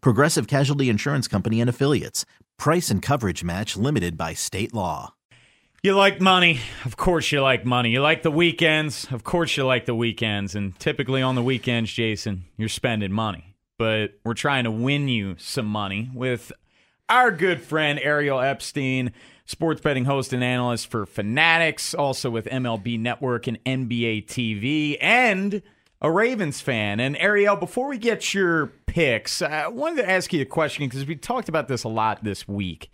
Progressive Casualty Insurance Company and Affiliates. Price and coverage match limited by state law. You like money. Of course, you like money. You like the weekends. Of course, you like the weekends. And typically on the weekends, Jason, you're spending money. But we're trying to win you some money with our good friend Ariel Epstein, sports betting host and analyst for Fanatics, also with MLB Network and NBA TV, and a Ravens fan. And Ariel, before we get your picks, I wanted to ask you a question because we talked about this a lot this week.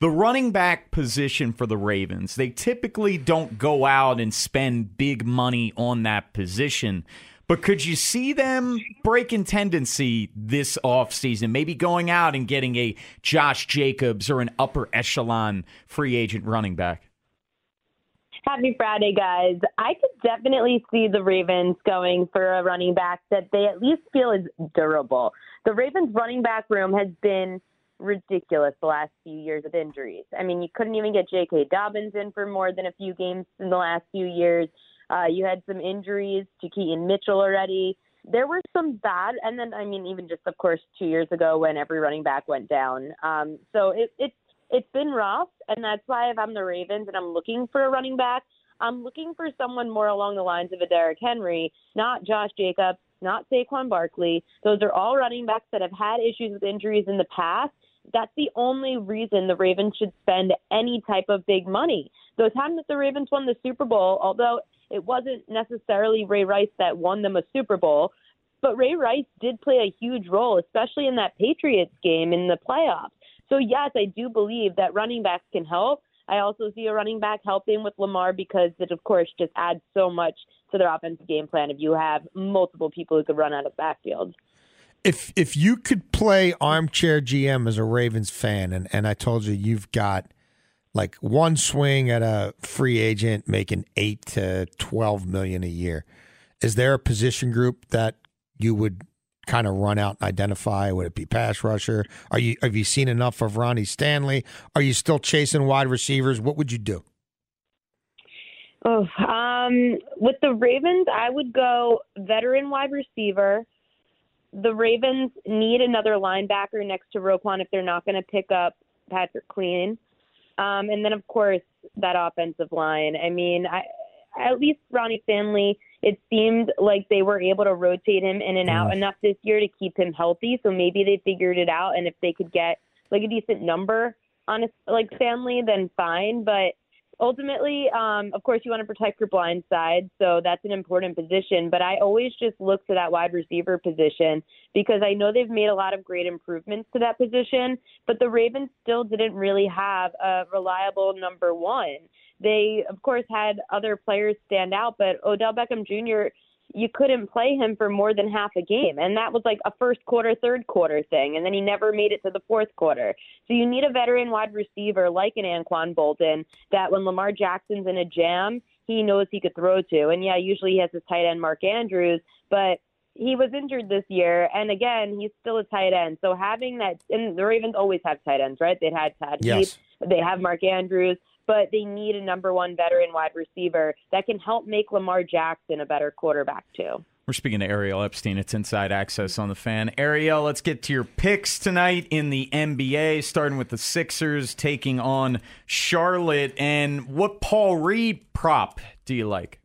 The running back position for the Ravens, they typically don't go out and spend big money on that position. But could you see them breaking tendency this offseason? Maybe going out and getting a Josh Jacobs or an upper echelon free agent running back? Happy Friday, guys. I could definitely see the Ravens going for a running back that they at least feel is durable. The Ravens running back room has been ridiculous the last few years of injuries. I mean, you couldn't even get J.K. Dobbins in for more than a few games in the last few years. Uh, you had some injuries to Keaton Mitchell already. There were some bad, and then I mean, even just of course two years ago when every running back went down. Um, so it, it's it's been rough, and that's why if I'm the Ravens and I'm looking for a running back, I'm looking for someone more along the lines of a Derrick Henry, not Josh Jacobs, not Saquon Barkley. Those are all running backs that have had issues with injuries in the past. That's the only reason the Ravens should spend any type of big money. Those times that the Ravens won the Super Bowl, although it wasn't necessarily Ray Rice that won them a Super Bowl, but Ray Rice did play a huge role, especially in that Patriots game in the playoffs. So, yes, I do believe that running backs can help. I also see a running back helping with Lamar because it, of course, just adds so much to their offensive game plan if you have multiple people who could run out of backfield. If if you could play armchair GM as a Ravens fan, and, and I told you you've got like one swing at a free agent making eight to twelve million a year, is there a position group that you would kind of run out and identify? Would it be pass rusher? Are you have you seen enough of Ronnie Stanley? Are you still chasing wide receivers? What would you do? Oh, um, with the Ravens, I would go veteran wide receiver. The Ravens need another linebacker next to Roquan if they're not going to pick up Patrick Queen. Um, and then, of course, that offensive line. I mean, I, at least Ronnie Stanley, it seemed like they were able to rotate him in and out mm. enough this year to keep him healthy. So maybe they figured it out. And if they could get like a decent number on a, like Stanley, then fine. But ultimately, um, of course, you want to protect your blind side, so that's an important position. But I always just look to that wide receiver position because I know they've made a lot of great improvements to that position, but the Ravens still didn't really have a reliable number one. They, of course, had other players stand out, but Odell Beckham Jr you couldn't play him for more than half a game. And that was like a first quarter, third quarter thing. And then he never made it to the fourth quarter. So you need a veteran wide receiver like an Anquan Boldin that when Lamar Jackson's in a jam, he knows he could throw to. And yeah, usually he has his tight end Mark Andrews, but he was injured this year, and again, he's still a tight end. So having that, and the Ravens always have tight ends, right? They had Todd yes. Heap, they have Mark Andrews but they need a number one veteran wide receiver that can help make Lamar Jackson a better quarterback too. We're speaking to Ariel Epstein. It's Inside Access on the Fan. Ariel, let's get to your picks tonight in the NBA, starting with the Sixers taking on Charlotte. And what Paul Reed prop do you like?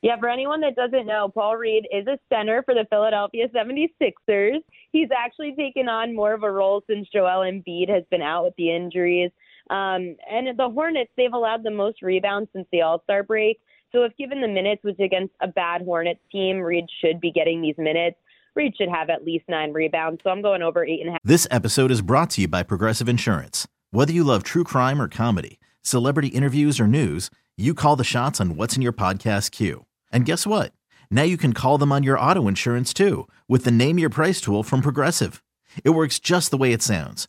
Yeah, for anyone that doesn't know, Paul Reed is a center for the Philadelphia 76ers. He's actually taken on more of a role since Joel Embiid has been out with the injuries. Um, and the Hornets, they've allowed the most rebounds since the All Star break. So if given the minutes, which against a bad Hornets team, Reed should be getting these minutes. Reed should have at least nine rebounds. So I'm going over eight and a half. This episode is brought to you by Progressive Insurance. Whether you love true crime or comedy, celebrity interviews or news, you call the shots on what's in your podcast queue. And guess what? Now you can call them on your auto insurance too with the Name Your Price tool from Progressive. It works just the way it sounds.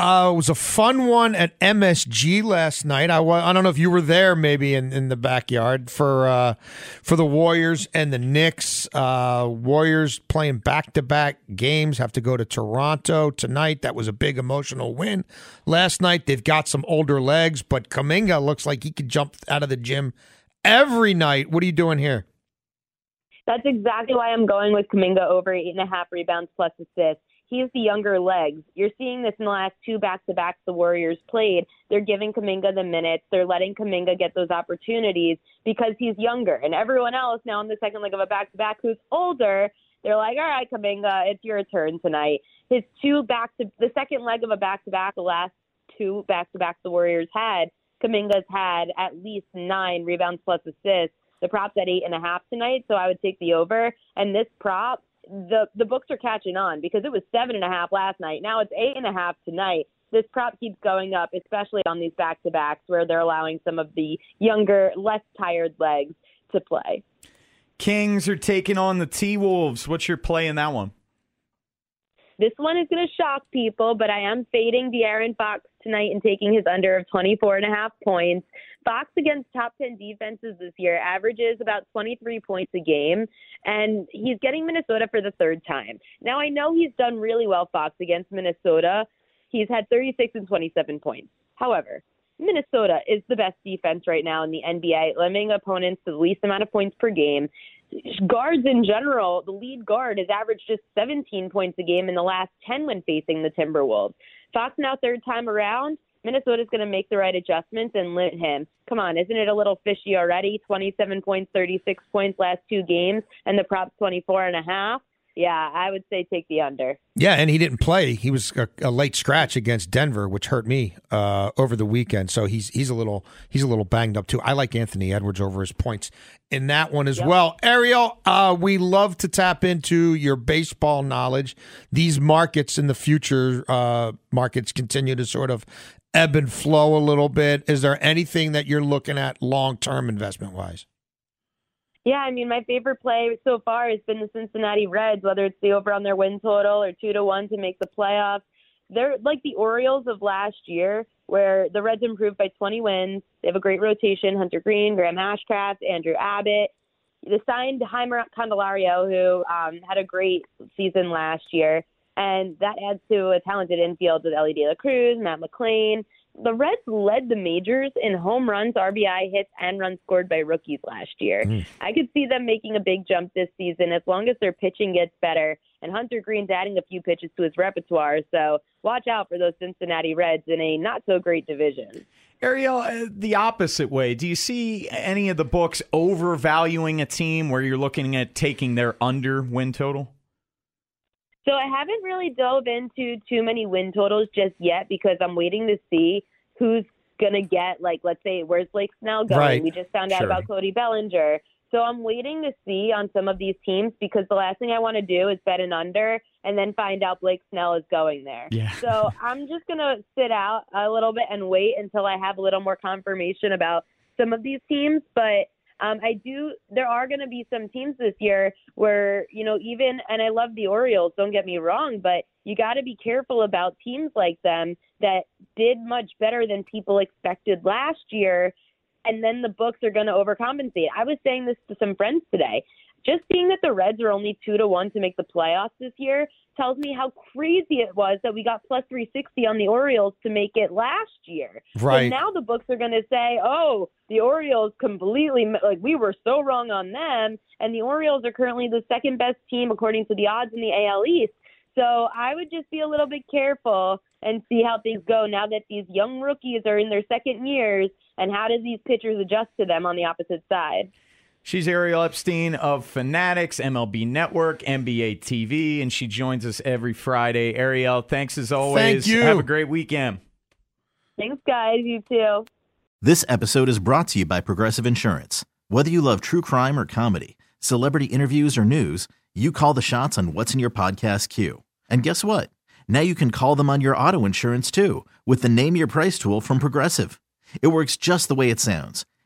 Uh, it was a fun one at MSG last night. I, I don't know if you were there, maybe in, in the backyard for uh, for the Warriors and the Knicks. Uh, Warriors playing back to back games have to go to Toronto tonight. That was a big emotional win last night. They've got some older legs, but Kuminga looks like he could jump out of the gym every night. What are you doing here? That's exactly why I'm going with Kuminga over eight and a half rebounds plus assists. He's the younger legs. You're seeing this in the last two back to backs the Warriors played. They're giving Kuminga the minutes. They're letting Kuminga get those opportunities because he's younger. And everyone else now in the second leg of a back to back who's older, they're like, all right, Kuminga, it's your turn tonight. His two back to the second leg of a back to back, the last two back to backs the Warriors had, Kuminga's had at least nine rebounds plus assists. The prop's at eight and a half tonight, so I would take the over. And this prop, the the books are catching on because it was seven and a half last night. Now it's eight and a half tonight. This prop keeps going up, especially on these back to backs where they're allowing some of the younger, less tired legs to play. Kings are taking on the T Wolves. What's your play in that one? This one is going to shock people, but I am fading De'Aaron Fox tonight and taking his under of 24 and a half points. Fox against top 10 defenses this year averages about 23 points a game, and he's getting Minnesota for the third time. Now, I know he's done really well, Fox, against Minnesota. He's had 36 and 27 points. However, Minnesota is the best defense right now in the NBA, limiting opponents to the least amount of points per game. Guards in general, the lead guard has averaged just 17 points a game in the last 10 when facing the Timberwolves. Fox now third time around. Minnesota's going to make the right adjustments and limit him. Come on, isn't it a little fishy already? 27 points, 36 points last two games, and the prop's 24 and a half. Yeah, I would say take the under. Yeah, and he didn't play. He was a, a late scratch against Denver, which hurt me uh, over the weekend. So he's he's a little he's a little banged up too. I like Anthony Edwards over his points in that one as Yep. well. Ariel, uh, we love to tap into your baseball knowledge. These markets in the future uh, markets continue to sort of ebb and flow a little bit. Is there anything that you're looking at long term investment wise? Yeah, I mean, my favorite play so far has been the Cincinnati Reds, whether it's the over on their win total or two to one to make the playoffs. They're like the Orioles of last year, where the Reds improved by 20 wins. They have a great rotation: Hunter Greene, Graham Ashcraft, Andrew Abbott. They signed Jeimer Candelario, who um, had a great season last year, and that adds to a talented infield with Elly De La Cruz, Matt McLain. The Reds led the majors in home runs, RBI hits, and runs scored by rookies last year. I could see them making a big jump this season as long as their pitching gets better. And Hunter Greene's adding a few pitches to his repertoire, so watch out for those Cincinnati Reds in a not so great division. Ariel, uh, the opposite way. Do you see any of the books overvaluing a team where you're looking at taking their under win total? So I haven't really dove into too many win totals just yet because I'm waiting to see who's gonna get like let's say where's Blake Snell going? Right. We just found out Sure. about Cody Bellinger. So I'm waiting to see on some of these teams because the last thing I want to do is bet an under and then find out Blake Snell is going there. Yeah. So I'm just gonna sit out a little bit and wait until I have a little more confirmation about some of these teams. But um, I do. There are going to be some teams this year where you know even, and I love the Orioles. Don't get me wrong, but you got to be careful about teams like them that did much better than people expected last year, and then the books are going to overcompensate. I was saying this to some friends today. Just seeing that the Reds are only two to one to make the playoffs this year tells me how crazy it was that we got plus 360 on the Orioles to make it last year. Right. And now the books are going to say, oh, the Orioles completely, like, we were so wrong on them. And the Orioles are currently the second best team according to the odds in the AL East. So I would just be a little bit careful and see how things go now that these young rookies are in their second years and how does these pitchers adjust to them on the opposite side. She's Ariel Epstein of Fanatics, MLB Network, NBA TV, and she joins us every Friday. Ariel, thanks as always. Thank you. Have a great weekend. Thanks, guys. You too. This episode is brought to you by Progressive Insurance. Whether you love true crime or comedy, celebrity interviews or news, you call the shots on what's in your podcast queue. And guess what? Now you can call them on your auto insurance too with the Name Your Price tool from Progressive. It works just the way it sounds.